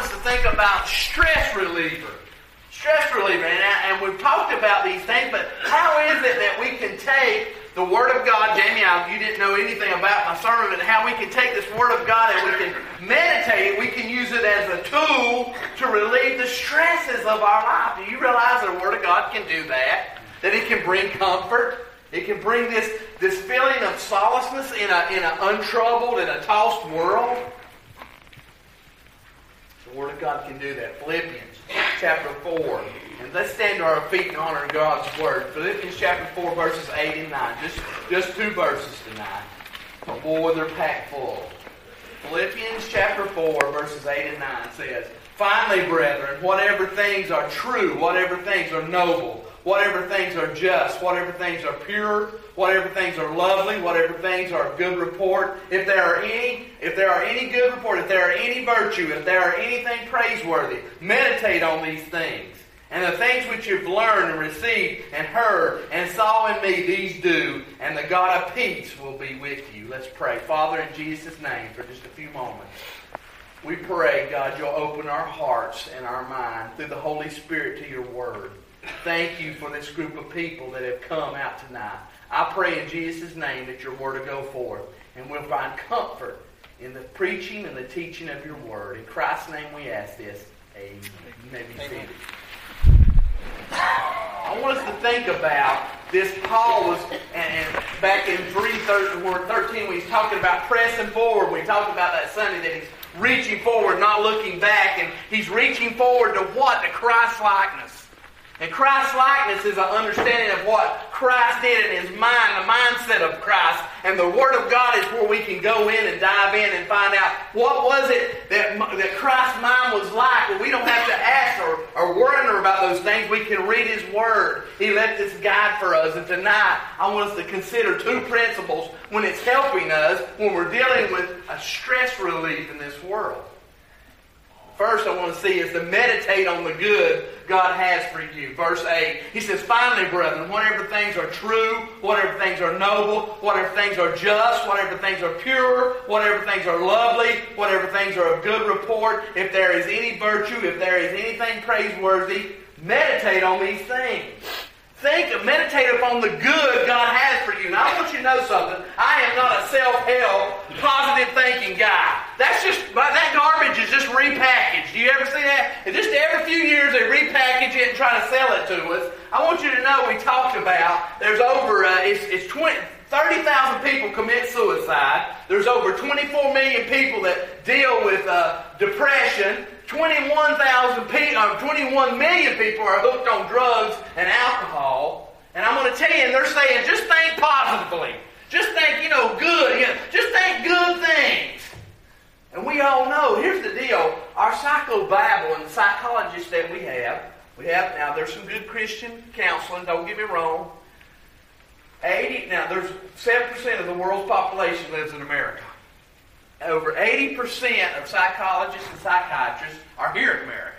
us to think about stress reliever. Stress reliever. And, and we've talked about these things, but how is it that we can take the Word of God, Jamie, you didn't know anything about my sermon, but how we can take this Word of God and we can meditate it, we can use it as a tool to relieve the stresses of our life. Do you realize that the Word of God can do that? That it can bring comfort? It can bring this, this feeling of solaceness in an in a untroubled and a tossed world? The Word of God can do that. Philippians chapter 4. And let's stand to our feet and honor of God's word. Philippians chapter 4, verses 8 and 9. Just, just two verses tonight. But boy, they're packed full. Philippians chapter 4, verses 8 and 9 says, Finally, brethren, whatever things are true, whatever things are noble, whatever things are just, whatever things are pure, whatever things are lovely, whatever things are good report, if there are any, if there are any good report, if there are any virtue, if there are anything praiseworthy, meditate on these things. And the things which you've learned and received and heard and saw in me, these do, and the God of peace will be with you. Let's pray. Father, in Jesus' name, for just a few moments, we pray, God, you'll open our hearts and our mind through the Holy Spirit to your word. Thank you for this group of people that have come out tonight. I pray in Jesus' name that your word will go forth and we'll find comfort in the preaching and the teaching of your word. In Christ's name we ask this. Amen. Seated. I want us to think about this. Paul was, and, back in 313, when he's talking about pressing forward, we talked about that Sunday that he's reaching forward, not looking back, and he's reaching forward to what? To Christ likeness. And Christ likeness is an understanding of what Christ did in his mind, the mindset of Christ. And the Word of God is where we can go in and dive in and find out what was it that, that Christ's mind was like. Well, we don't have to ask or, or wonder about those things. We can read His Word. He left this guide for us. And tonight, I want us to consider two principles when it's helping us when we're dealing with a stress relief in this world. First, I want to see is to meditate on the good God has for you. Verse 8, he says, Finally, brethren, whatever things are true, whatever things are noble, whatever things are just, whatever things are pure, whatever things are lovely, whatever things are of good report, if there is any virtue, if there is anything praiseworthy, meditate on these things. Think, and meditate upon the good God has for you. Now, I want you to know something. I am not a self-help, positive thinking guy. That's just, that garbage is just repackaged. Do you ever see that? And just every few years they repackage it and try to sell it to us. I want you to know we talked about, there's over, uh, it's, it's 20, 30,000 people commit suicide. There's over 24 million people that deal with uh, depression. 21,000 people, uh, 21 million people are hooked on drugs and alcohol. And I'm going to tell you, and they're saying, just think positively. Just think, you know, good. You know, just think good things. And we all know, here's the deal. Our psychobabble and psychologists that we have, we have, now there's some good Christian counseling, don't get me wrong. 80, now there's 7% of the world's population lives in America over 80% of psychologists and psychiatrists are here in America.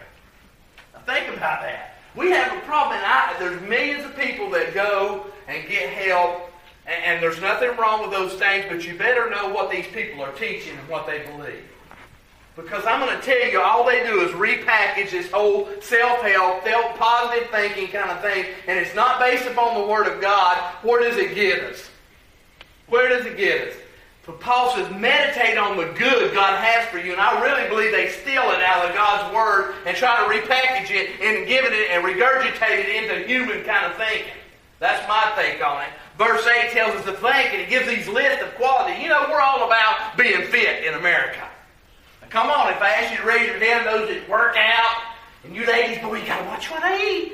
Now think about that. We have a problem. I, there's millions of people that go and get help, and, and there's nothing wrong with those things, but you better know what these people are teaching and what they believe. Because I'm going to tell you, all they do is repackage this whole self-help, positive thinking kind of thing, and it's not based upon the Word of God. Where does it get us? Where does it get us? But Paul says, meditate on the good God has for you. And I really believe they steal it out of God's Word and try to repackage it and give it and regurgitate it into human kind of thinking. That's my take on it. Verse 8 tells us to think, and it gives these lists of quality. You know, we're all about being fit in America. Now, come on, if I ask you to raise your hand, those that work out, and you ladies, boy, you got to watch what they eat.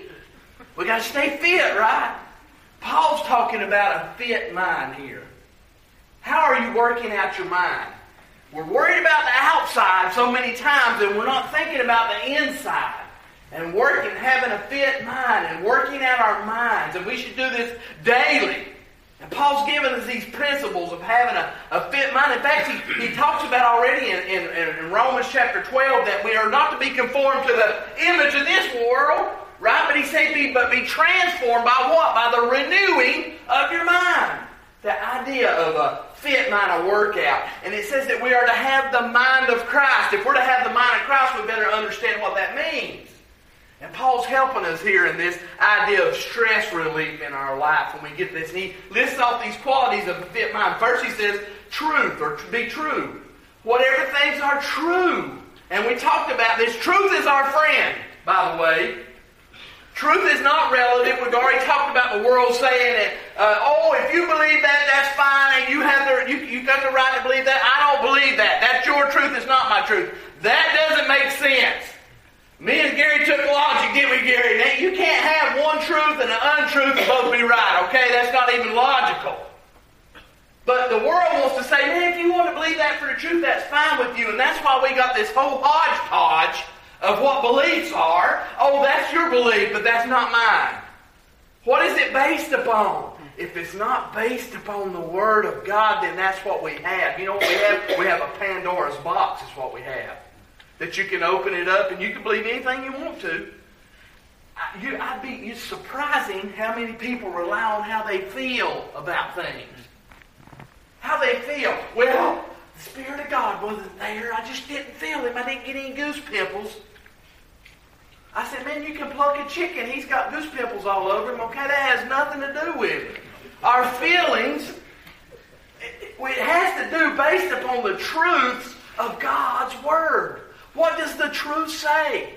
We got to stay fit, right? Paul's talking about a fit mind here. How are you working out your mind? We're worried about the outside so many times and we're not thinking about the inside. And working, having a fit mind and working out our minds. And we should do this daily. And Paul's given us these principles of having a, a fit mind. In fact, he, he talks about already in, in, in Romans chapter 12 that we are not to be conformed to the image of this world, right? But he said, be, but be transformed by what? By the renewing of your mind. The idea of a fit mind, a workout. And it says that we are to have the mind of Christ. If we're to have the mind of Christ, we better understand what that means. And Paul's helping us here in this idea of stress relief in our life when we get this. And he lists off these qualities of a fit mind. First, he says truth or be true. Whatever things are true. And we talked about this. Truth is our friend, by the way. Truth is not relative. We've already talked about the world saying that, uh, oh, if you believe that, that's fine, and you have the you, you got the right to believe that. I don't believe that. That's your truth. It's not my truth. That doesn't make sense. Me and Gary took logic, didn't we, Gary? You can't have one truth and an untruth and both be right. Okay, that's not even logical. But the world wants to say, man, if you want to believe that for the truth, that's fine with you. And that's why we got this whole hodgepodge of what beliefs are. Oh, that's your belief, but that's not mine. What is it based upon? If it's not based upon the Word of God, then that's what we have. You know what we have? We have a Pandora's box, is what we have. That you can open it up and you can believe anything you want to. You, I'd be it's surprising how many people rely on how they feel about things. How they feel. Well, the Spirit of God wasn't there. I just didn't feel Him. I didn't get any goose pimples. I said, man, you can pluck a chicken. He's got goose pimples all over him. Okay, that has nothing to do with it. Our feelings, it, it has to do based upon the truths of God's Word. What does the truth say?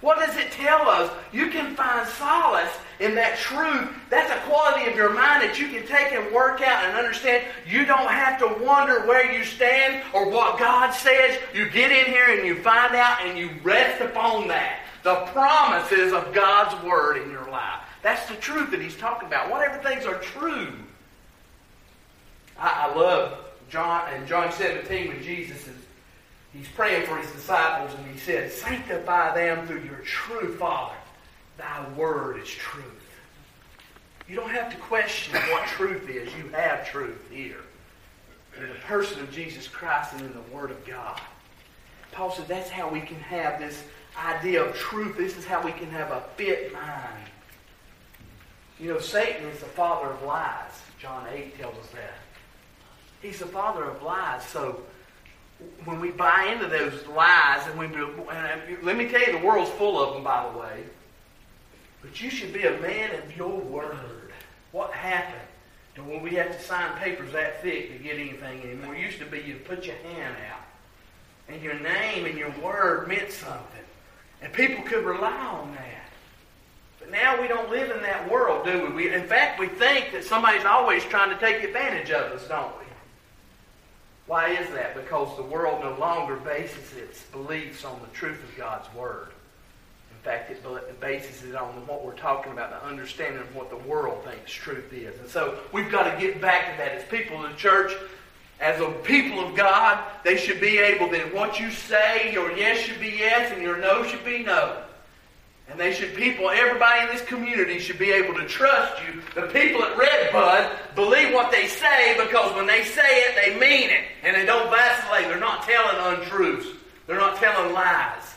What does it tell us? You can find solace in that truth. That's a quality of your mind that you can take and work out and understand. You don't have to wonder where you stand or what God says. You get in here and you find out and you rest upon that the promises of God's Word in your life. That's the truth that he's talking about. Whatever things are true. I, I love John in John 17 when Jesus is he's praying for his disciples and he said, Sanctify them through your true Father. Thy word is truth. You don't have to question what truth is. You have truth here. In the person of Jesus Christ and in the Word of God. Paul said that's how we can have this idea of truth. This is how we can have a fit mind. You know, Satan is the father of lies. John 8 tells us that. He's the father of lies. So when we buy into those lies, and we and let me tell you, the world's full of them, by the way. But you should be a man of your word. What happened? And when we have to sign papers that thick to get anything anymore, it used to be you put your hand out, and your name and your word meant something. And people could rely on that. But now we don't live in that world, do we? we? In fact, we think that somebody's always trying to take advantage of us, don't we? Why is that? Because the world no longer bases its beliefs on the truth of God's Word. Fact, it bases it on what we're talking about, the understanding of what the world thinks truth is. And so we've got to get back to that. As people in the church, as a people of God, they should be able that what you say, your yes should be yes and your no should be no. And they should, people, everybody in this community should be able to trust you. The people at Redbud believe what they say because when they say it, they mean it. And they don't vacillate. They're not telling untruths. They're not telling lies.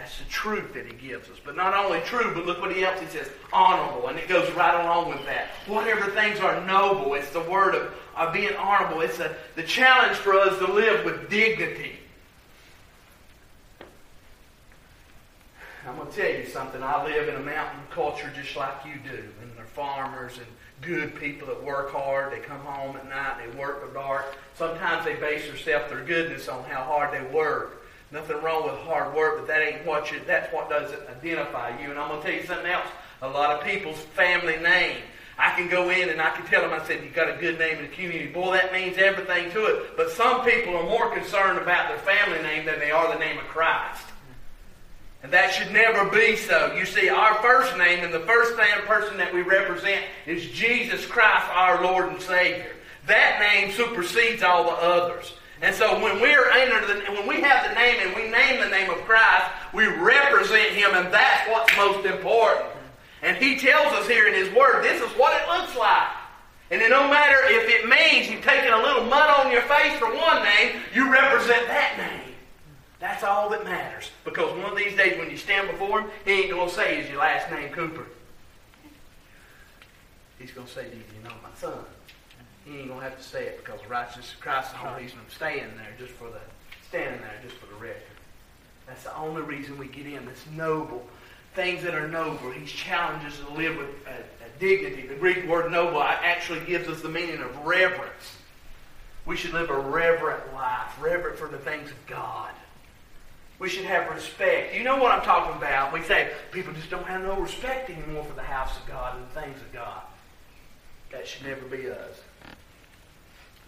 That's the truth that he gives us. But not only true, but look what he else he says, honorable. And it goes right along with that. Whatever things are noble, it's the word of, of being honorable. It's a, the challenge for us to live with dignity. I'm going to tell you something. I live in a mountain culture just like you do. And they're farmers and good people that work hard. They come home at night, they work the dark. Sometimes they base their self, their goodness on how hard they work. Nothing wrong with hard work, but that ain't what you, that's what doesn't identify you. And I'm going to tell you something else. A lot of people's family name. I can go in and I can tell them, I said, you've got a good name in the community. Boy, that means everything to it. But some people are more concerned about their family name than they are the name of Christ. And that should never be so. You see, our first name and the first person that we represent is Jesus Christ, our Lord and Savior. That name supersedes all the others. And so when we are under the, when we have the name and we name the name of Christ, we represent Him, and that's what's most important. And He tells us here in His Word, this is what it looks like. And it no matter if it means you've taken a little mud on your face for one name, you represent that name. That's all that matters. Because one of these days when you stand before Him, He ain't going to say, is your last name Cooper? He's going to say, do you know my son? He ain't gonna have to say it because righteousness Christ is the reason I'm staying there just for the standing there just for the record. That's the only reason we get in. It's noble. Things that are noble. He's challenged us to live with a, a dignity. The Greek word noble actually gives us the meaning of reverence. We should live a reverent life, reverent for the things of God. We should have respect. You know what I'm talking about. We say people just don't have no respect anymore for the house of God and the things of God. That should never be us.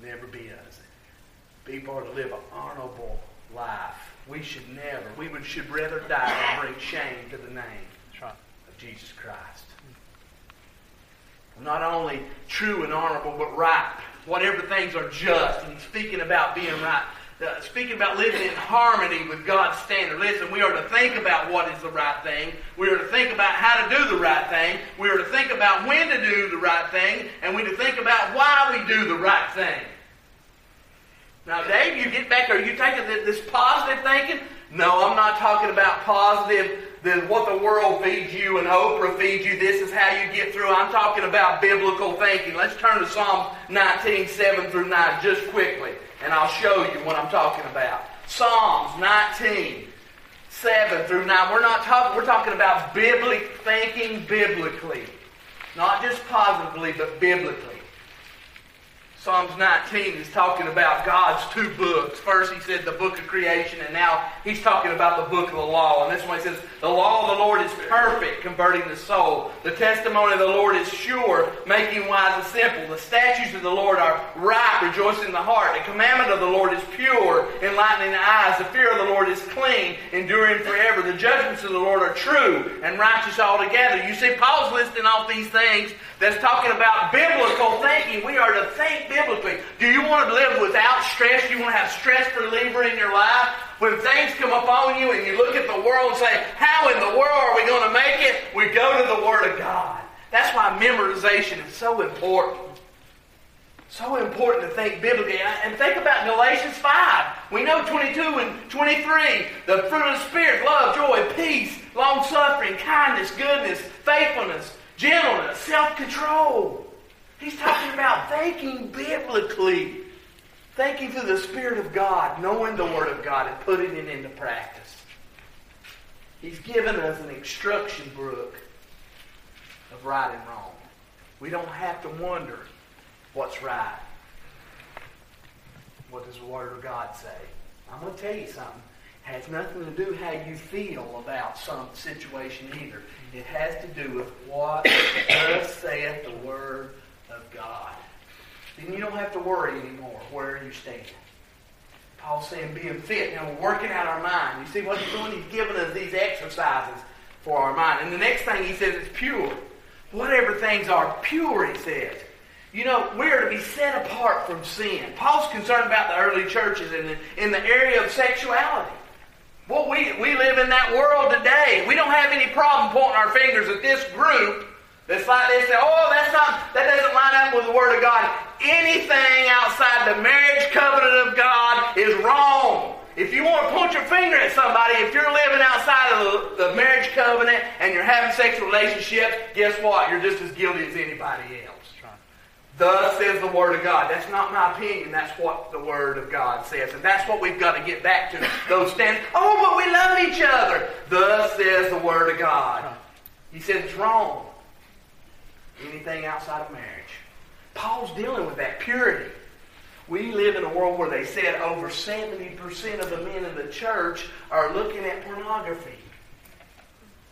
Never be us. People are to live an honorable life. We should never. We would, should rather die than bring shame to the name of Jesus Christ. Not only true and honorable, but right. Whatever things are just. And speaking about being right uh, speaking about living in harmony with God's standard. Listen, we are to think about what is the right thing. We are to think about how to do the right thing. We are to think about when to do the right thing. And we are to think about why we do the right thing. Now, Dave, you get back, are you taking this positive thinking? No, I'm not talking about positive, than what the world feeds you and Oprah feeds you. This is how you get through. I'm talking about biblical thinking. Let's turn to Psalms 19, 7 through 9 just quickly and I'll show you what I'm talking about. Psalms 19, 7 through 9. We're not talking, we're talking about biblical thinking biblically. Not just positively, but biblically. Psalms 19 is talking about God's two books. First, he said the book of creation, and now he's talking about the book of the law. And this one he says, The law of the Lord is perfect, converting the soul. The testimony of the Lord is sure, making wise the simple. The statutes of the Lord are right, rejoicing the heart. The commandment of the Lord is pure, enlightening the eyes. The fear of the Lord is clean, enduring forever. The judgments of the Lord are true and righteous altogether. You see, Paul's listing off these things that's talking about biblical thinking. We are to think biblically. Do you want to live without stress? Do you want to have stress reliever in your life? When things come upon you and you look at the world and say, How in the world are we going to make it? We go to the Word of God. That's why memorization is so important. So important to think biblically. And think about Galatians 5. We know 22 and 23. The fruit of the Spirit, love, joy, peace, long suffering, kindness, goodness, faithfulness gentleness, self control. He's talking about thinking biblically, thinking through the Spirit of God, knowing the Word of God, and putting it into practice. He's given us an instruction book of right and wrong. We don't have to wonder what's right. What does the Word of God say? I'm going to tell you something. Has nothing to do how you feel about some situation either. It has to do with what thus saith the Word of God. Then you don't have to worry anymore where you stand. Paul's saying being fit. Now we're working out our mind. You see what he's doing? He's giving us these exercises for our mind. And the next thing he says is pure. Whatever things are pure, he says. You know, we are to be set apart from sin. Paul's concerned about the early churches in the, in the area of sexuality. Well, we, we live in that world today. We don't have any problem pointing our fingers at this group that's like they say, oh, that's not that doesn't line up with the Word of God. Anything outside the marriage covenant of God is wrong. If you want to point your finger at somebody, if you're living outside of the, the marriage covenant and you're having sexual relationships, guess what? You're just as guilty as anybody else. Thus says the Word of God. That's not my opinion. That's what the Word of God says. And that's what we've got to get back to. Those standards. Oh, but we love each other. Thus says the Word of God. He says it's wrong. Anything outside of marriage. Paul's dealing with that purity. We live in a world where they said over 70% of the men in the church are looking at pornography.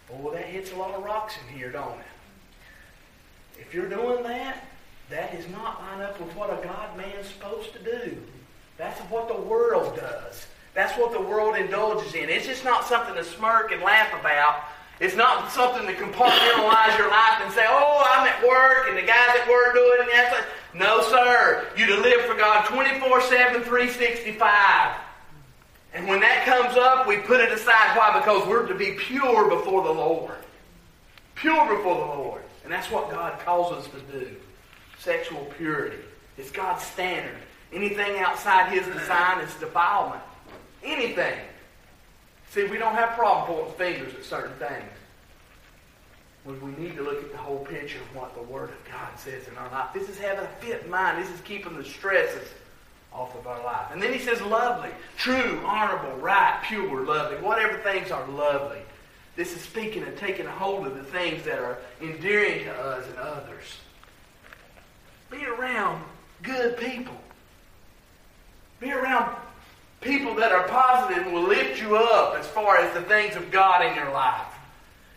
Boy, that hits a lot of rocks in here, don't it? If you're doing that, that does not line up with what a God man's supposed to do. That's what the world does. That's what the world indulges in. It's just not something to smirk and laugh about. It's not something to compartmentalize your life and say, oh, I'm at work and the guys at work do it and that's like, no, sir. You to live for God 24 7, 365. And when that comes up, we put it aside. Why? Because we're to be pure before the Lord. Pure before the Lord. And that's what God calls us to do sexual purity. It's God's standard. Anything outside His design is defilement. Anything. See, we don't have problem pointing fingers at certain things. When we need to look at the whole picture of what the Word of God says in our life. This is having a fit mind. This is keeping the stresses off of our life. And then he says lovely, true, honorable, right, pure, lovely, whatever things are lovely. This is speaking and taking hold of the things that are endearing to us and others. Be around good people. Be around people that are positive and will lift you up as far as the things of God in your life.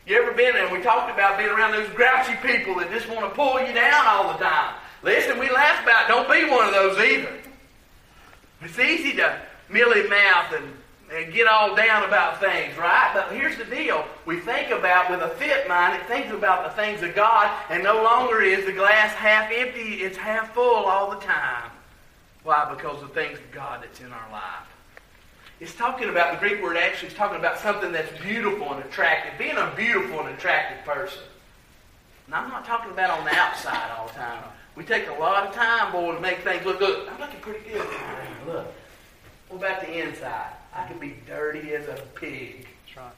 You ever been there? We talked about being around those grouchy people that just want to pull you down all the time. Listen, we laugh about it. Don't be one of those either. It's easy to mealy mouth and, and get all down about things, right? But here's the deal. We think about, with a fit mind, it thinks about the things of God, and no longer is the glass half empty, it's half full all the time. Why? Because of the things of God that's in our life. It's talking about, the Greek word actually is talking about something that's beautiful and attractive. Being a beautiful and attractive person. And I'm not talking about on the outside all the time. We take a lot of time, boy, to make things look good. I'm looking pretty good. Look. What about the inside? I could be dirty as a pig. That's right.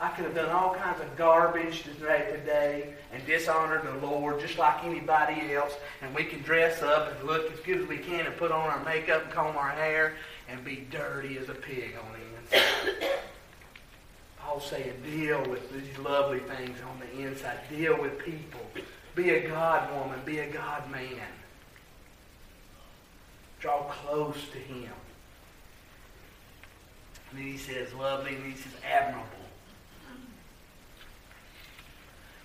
I could have done all kinds of garbage today and dishonored the Lord just like anybody else. And we can dress up and look as good as we can and put on our makeup and comb our hair and be dirty as a pig on the inside. Paul's saying, deal with these lovely things on the inside. Deal with people. Be a God woman. Be a God man. Draw close to Him. And then he says lovely, and he says admirable.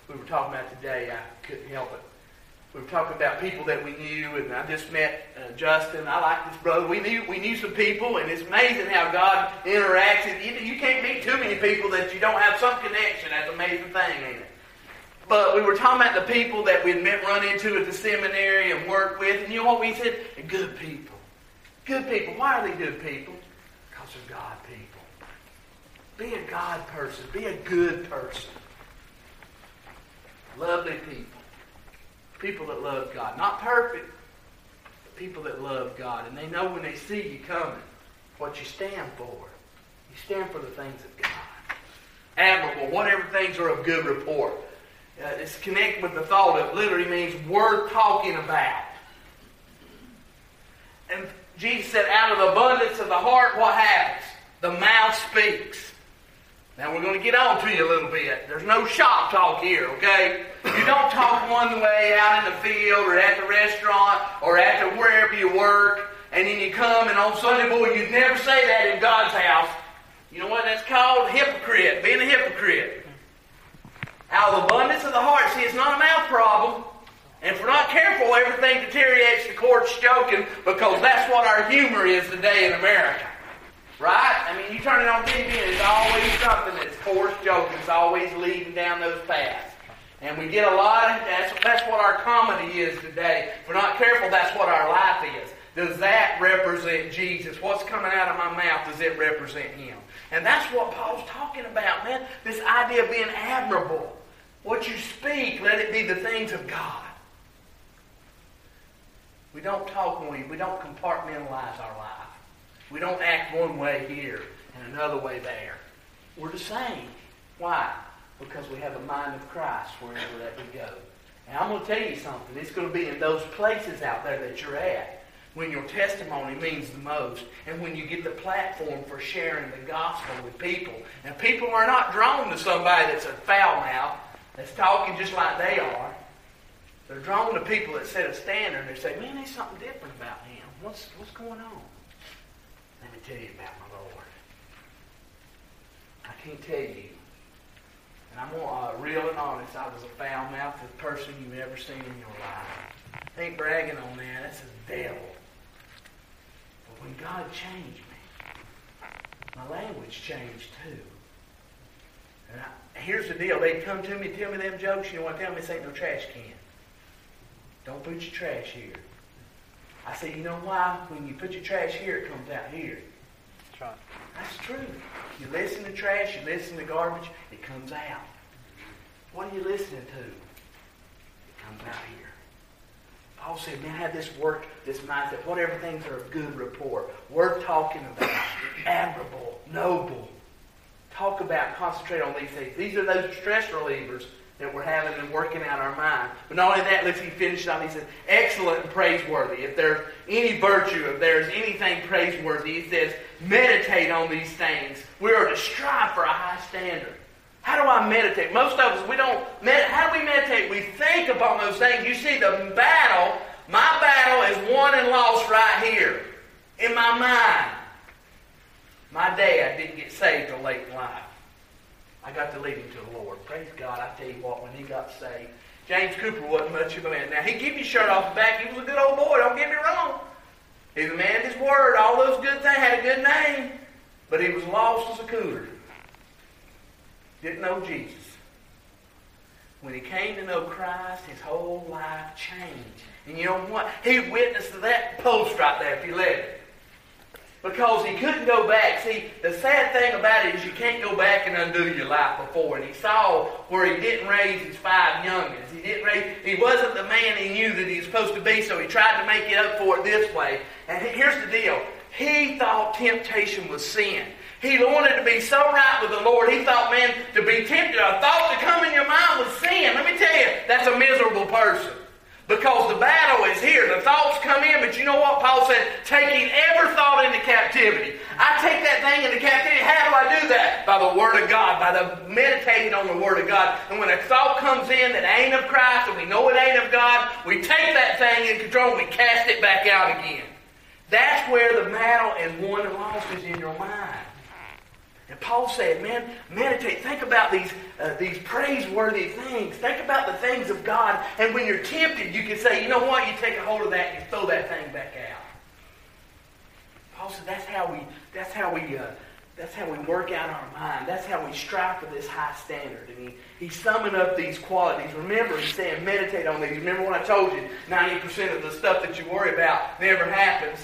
We were talking about today, I couldn't help it we were talking about people that we knew, and I just met uh, Justin. I like this brother. We knew we knew some people, and it's amazing how God interacts. You, you can't meet too many people that you don't have some connection. That's an amazing thing, ain't it? But we were talking about the people that we'd met, run into at the seminary and worked with, and you know what we said? Good people. Good people. Why are they good people? They're God people. Be a God person. Be a good person. Lovely people. People that love God. Not perfect, but people that love God. And they know when they see you coming what you stand for. You stand for the things of God. Admirable, whatever things are of good report. Uh, it's connected with the thought of literally means worth talking about. And Jesus said, out of the abundance of the heart, what happens? The mouth speaks. Now we're going to get on to you a little bit. There's no shop talk here, okay? You don't talk one way out in the field or at the restaurant or at the wherever you work, and then you come and on Sunday, boy, you'd never say that in God's house. You know what that's called? Hypocrite. Being a hypocrite. Out of the abundance of the heart. See, it's not a mouth problem. And if we're not careful, everything deteriorates the court's joking because that's what our humor is today in America. Right? I mean, you turn it on TV and it's always something that's coarse joking. It's always leading down those paths. And we get a lot of, that's, that's what our comedy is today. If we're not careful, that's what our life is. Does that represent Jesus? What's coming out of my mouth, does it represent Him? And that's what Paul's talking about, man. This idea of being admirable. What you speak, let it be the things of God. We don't talk when we, we don't compartmentalize our life. We don't act one way here and another way there. We're the same. Why? Because we have the mind of Christ wherever that we go. And I'm going to tell you something. It's going to be in those places out there that you're at when your testimony means the most and when you get the platform for sharing the gospel with people. And people are not drawn to somebody that's a foul mouth, that's talking just like they are. They're drawn to people that set a standard and they say, man, there's something different about him. What's, what's going on? Let me tell you about my Lord. I can't tell you. And I'm uh, real and honest. I was a foul-mouthed person you've ever seen in your life. Ain't bragging on that. That's the devil. But when God changed me, my language changed too. And I, here's the deal. They come to me, tell me them jokes. You know what? Tell me this ain't no trash can. Don't put your trash here. I say, you know why? When you put your trash here, it comes out here. That's right. That's true. You listen to trash, you listen to garbage, it comes out. What are you listening to? It comes out here. Paul said, man, have this work, this mindset, whatever things are of good report, worth talking about, admirable, noble. Talk about, concentrate on these things. These are those stress relievers that we're having and working out our mind. But not only that, let's he finished on. He says, excellent and praiseworthy. If there's any virtue, if there's anything praiseworthy, he says, meditate on these things. We are to strive for a high standard. How do I meditate? Most of us, we don't. How do we meditate? We think upon those things. You see, the battle, my battle is won and lost right here in my mind. My dad didn't get saved till late in life. I got to lead him to the Lord. Praise God. I tell you what, when he got saved, James Cooper wasn't much of a man. Now, he give you shirt off the back. He was a good old boy. Don't get me wrong. He's a man of his word. All those good things. Had a good name. But he was lost as a cooler. Didn't know Jesus. When he came to know Christ, his whole life changed. And you know what? He witnessed that post right there if you let it because he couldn't go back. See, the sad thing about it is you can't go back and undo your life before. And he saw where he didn't raise his five youngins. He didn't raise. He wasn't the man he knew that he was supposed to be. So he tried to make it up for it this way. And here's the deal: he thought temptation was sin. He wanted to be so right with the Lord. He thought, man, to be tempted, a thought to come in your mind was sin. Let me tell you, that's a miserable person. Because the battle is here. The thoughts come in, but you know what Paul said? Taking every thought into captivity. I take that thing into captivity. How do I do that? By the Word of God, by the meditating on the Word of God. And when a thought comes in that ain't of Christ and we know it ain't of God, we take that thing in control and we cast it back out again. That's where the battle and won and lost is in your mind. And Paul said, man, meditate. Think about these, uh, these praiseworthy things. Think about the things of God. And when you're tempted, you can say, you know what? You take a hold of that and you throw that thing back out. Paul said that's how we, that's how we, uh, that's how we work out our mind. That's how we strive for this high standard. And he, he's summing up these qualities. Remember, he's saying meditate on these. Remember when I told you 90% of the stuff that you worry about never happens.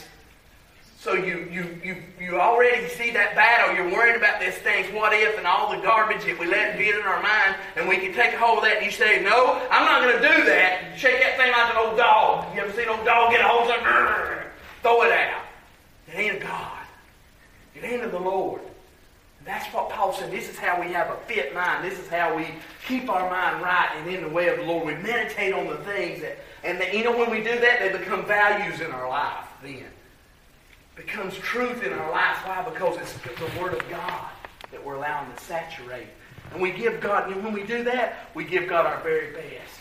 So you, you, you, you already see that battle. You're worried about this things, what if, and all the garbage that we let get in our mind, and we can take a hold of that, and you say, no, I'm not going to do that. Shake that thing like an old dog. You ever seen an old dog get a hold of something? Throw it out. It ain't of God. It ain't of the Lord. That's what Paul said. This is how we have a fit mind. This is how we keep our mind right and in the way of the Lord. We meditate on the things that, and that, you know, when we do that, they become values in our life then becomes truth in our lives. Why? Because it's the Word of God that we're allowing to saturate. And we give God, and when we do that, we give God our very best.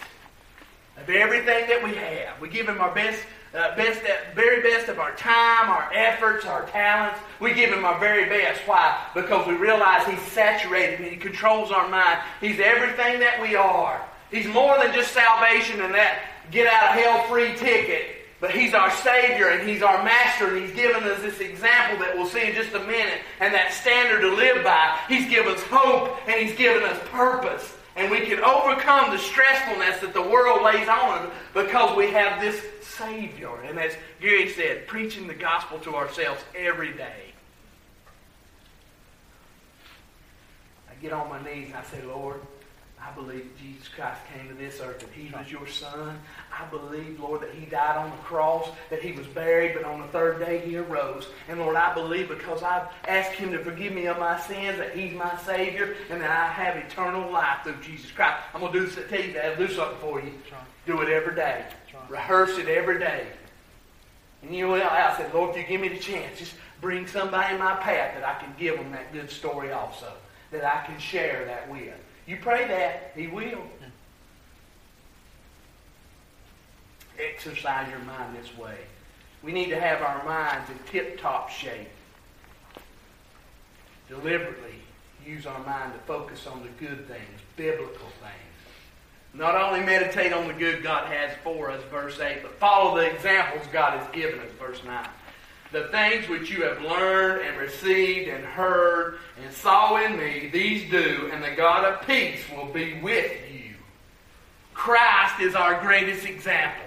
Of everything that we have. We give Him our best, uh, best, uh, very best of our time, our efforts, our talents. We give Him our very best. Why? Because we realize He's saturated and He controls our mind. He's everything that we are. He's more than just salvation and that get out of hell free ticket. But He's our Savior and He's our Master, and He's given us this example that we'll see in just a minute, and that standard to live by. He's given us hope and He's given us purpose. And we can overcome the stressfulness that the world lays on us because we have this Savior. And as Gary said, preaching the gospel to ourselves every day. I get on my knees and I say, Lord, I believe that Jesus Christ came to this earth, that He was your Son. I believe, Lord, that He died on the cross, that He was buried, but on the third day He arose. And Lord, I believe because I've asked Him to forgive me of my sins, that He's my Savior, and that I have eternal life through Jesus Christ. I'm going to do this, tell you that, I'll do something for you. Do it every day. Rehearse it every day. And you know what? I said, Lord, if you give me the chance, just bring somebody in my path that I can give them that good story also, that I can share that with. You pray that, He will. Exercise your mind this way. We need to have our minds in tip-top shape. Deliberately use our mind to focus on the good things, biblical things. Not only meditate on the good God has for us, verse 8, but follow the examples God has given us, verse 9 the things which you have learned and received and heard and saw in me, these do, and the God of peace will be with you. Christ is our greatest example.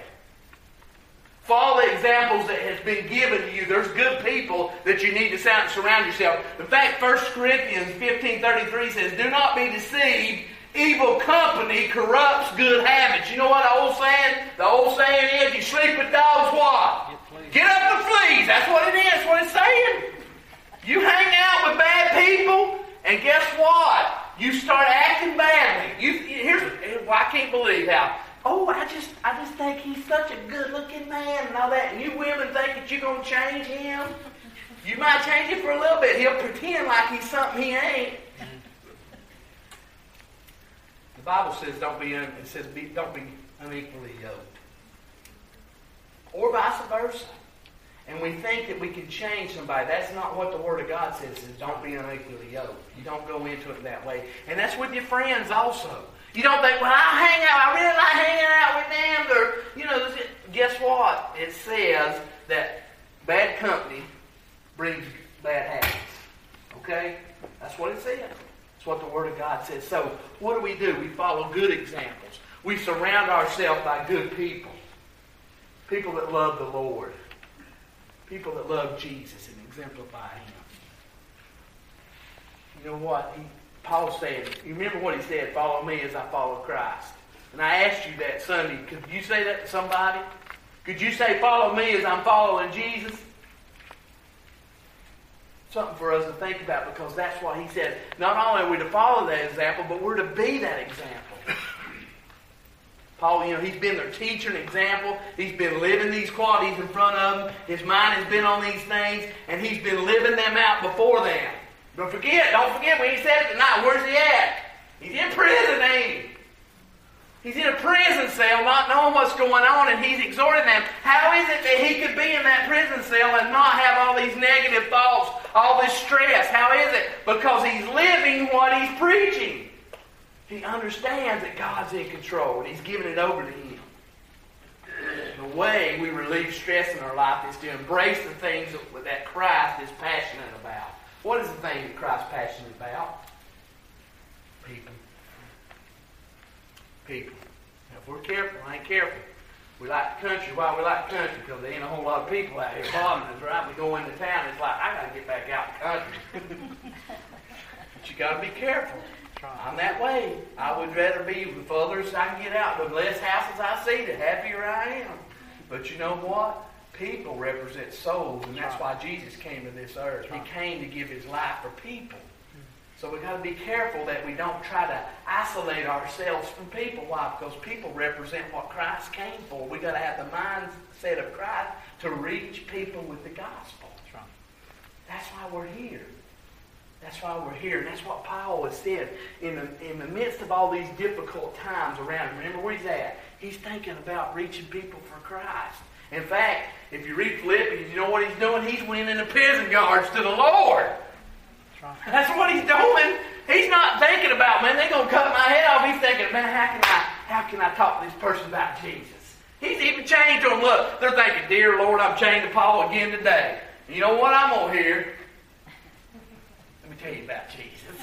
For all the examples that has been given to you, there's good people that you need to surround yourself. In fact, 1 Corinthians 15.33 says, Do not be deceived. Evil company corrupts good habits. You know what the old saying? The old saying is, you sleep with dogs, what? Get up the fleas. That's what it is. That's What it's saying. You hang out with bad people, and guess what? You start acting badly. You, here's, well, I can't believe how. Oh, I just, I just think he's such a good-looking man and all that. And you women think that you're gonna change him. You might change it for a little bit. He'll pretend like he's something he ain't. The Bible says, "Don't be." It says, be, "Don't be unequally yoked," or vice versa. And we think that we can change somebody. That's not what the Word of God says. Is don't be unequally yoked. You don't go into it that way. And that's with your friends also. You don't think, well, I hang out. I really like hanging out with them. Or you know, guess what? It says that bad company brings bad habits. Okay, that's what it says. That's what the Word of God says. So, what do we do? We follow good examples. We surround ourselves by good people. People that love the Lord. People that love Jesus and exemplify Him. You know what? He, Paul said, you remember what he said, follow me as I follow Christ. And I asked you that Sunday, could you say that to somebody? Could you say, follow me as I'm following Jesus? something for us to think about because that's why he said not only are we to follow that example, but we're to be that example. Paul, you know, he's been their teacher and example. He's been living these qualities in front of them. His mind has been on these things, and he's been living them out before them. Don't forget, don't forget when he said it tonight, where's he at? He's in prison, ain't he? He's in a prison cell not knowing what's going on, and he's exhorting them. How is it that he could be in that prison cell and not have all these negative thoughts, all this stress? How is it? Because he's living what he's preaching. He understands that God's in control, and he's giving it over to him. The way we relieve stress in our life is to embrace the things that Christ is passionate about. What is the thing that Christ's passionate about? People people. Now, if we're careful, I ain't careful. We like the country. Why we like the country? Because there ain't a whole lot of people out here bothering us, right? We go into town, it's like, I got to get back out the country. but you got to be careful. I'm that way. I would rather be with others I can get out. The less houses I see, the happier I am. But you know what? People represent souls, and that's why Jesus came to this earth. He came to give his life for people. So we've got to be careful that we don't try to isolate ourselves from people. Why? Because people represent what Christ came for. We've got to have the mindset of Christ to reach people with the gospel. That's, that's why we're here. That's why we're here. And that's what Paul has said. In the, in the midst of all these difficult times around him, remember where he's at? He's thinking about reaching people for Christ. In fact, if you read Philippians, you know what he's doing? He's winning the prison guards to the Lord. That's what he's doing. He's not thinking about, man, they're going to cut my head off. He's thinking, man, how can I, how can I talk to this person about Jesus? He's even changed them. Look, they're thinking, dear Lord, I'm chained to Paul again today. And you know what I'm going to hear? Tell you about Jesus.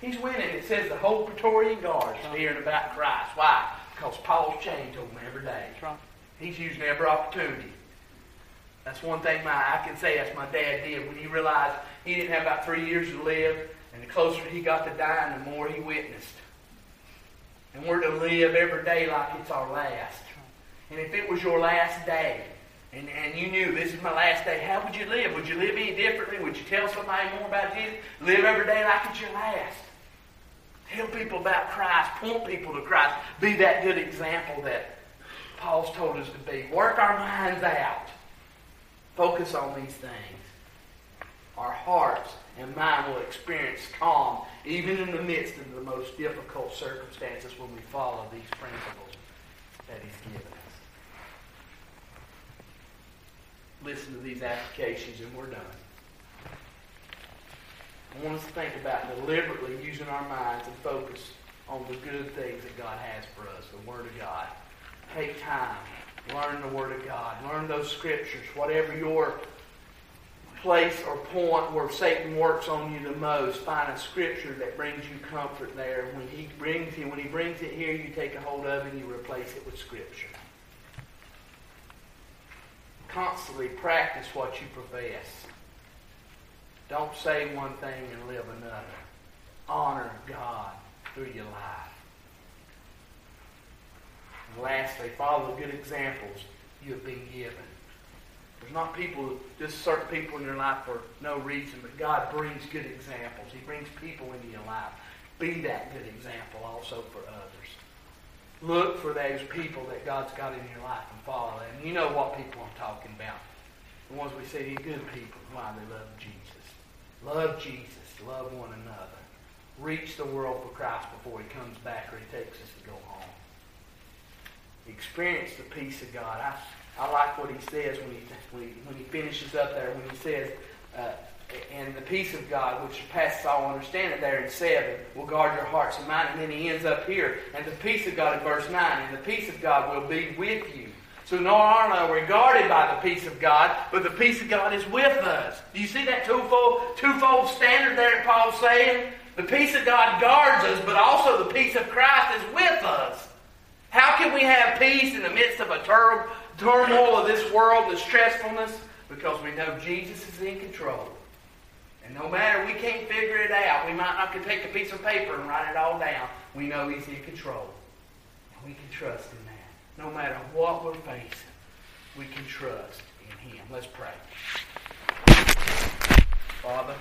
He's winning. It says the whole Praetorian Guard is hearing about Christ. Why? Because Paul's chained to him every day. He's using every opportunity. That's one thing my, I can say that's my dad did. When he realized he didn't have about three years to live, and the closer he got to dying, the more he witnessed. And we're to live every day like it's our last. And if it was your last day, and, and you knew this is my last day, how would you live? Would you live any differently? Would you tell somebody more about Jesus? Live every day like it's your last. Tell people about Christ. Point people to Christ. Be that good example that Paul's told us to be. Work our minds out focus on these things, our hearts and mind will experience calm even in the midst of the most difficult circumstances when we follow these principles that He's given us. Listen to these applications and we're done. I want us to think about deliberately using our minds and focus on the good things that God has for us, the Word of God. Take time Learn the Word of God. Learn those scriptures. Whatever your place or point where Satan works on you the most, find a scripture that brings you comfort there. When he brings it, when he brings it here, you take a hold of it and you replace it with scripture. Constantly practice what you profess. Don't say one thing and live another. Honor God through your life. And lastly, follow the good examples you have been given. There's not people, just certain people in your life for no reason, but God brings good examples. He brings people into your life. Be that good example also for others. Look for those people that God's got in your life and follow them. You know what people I'm talking about. The ones we see, good people. Why? They love Jesus. Love Jesus. Love one another. Reach the world for Christ before he comes back or he takes us to go home. Experience the peace of God. I, I like what he says when he, when he, when he finishes up there, when he says, uh, and the peace of God, which passes all understanding, there in 7, will guard your hearts and mind. And then he ends up here. And the peace of God in verse 9, and the peace of God will be with you. So only are we guarded by the peace of God, but the peace of God is with us. Do you see that twofold, twofold standard there Paul's saying? The peace of God guards us, but also the peace of Christ is with us. How can we have peace in the midst of a tur- turmoil of this world, the stressfulness? Because we know Jesus is in control. No matter we can't figure it out, we might not can take a piece of paper and write it all down. We know He's in control. And we can trust in that. No matter what we're facing, we can trust in Him. Let's pray. Father.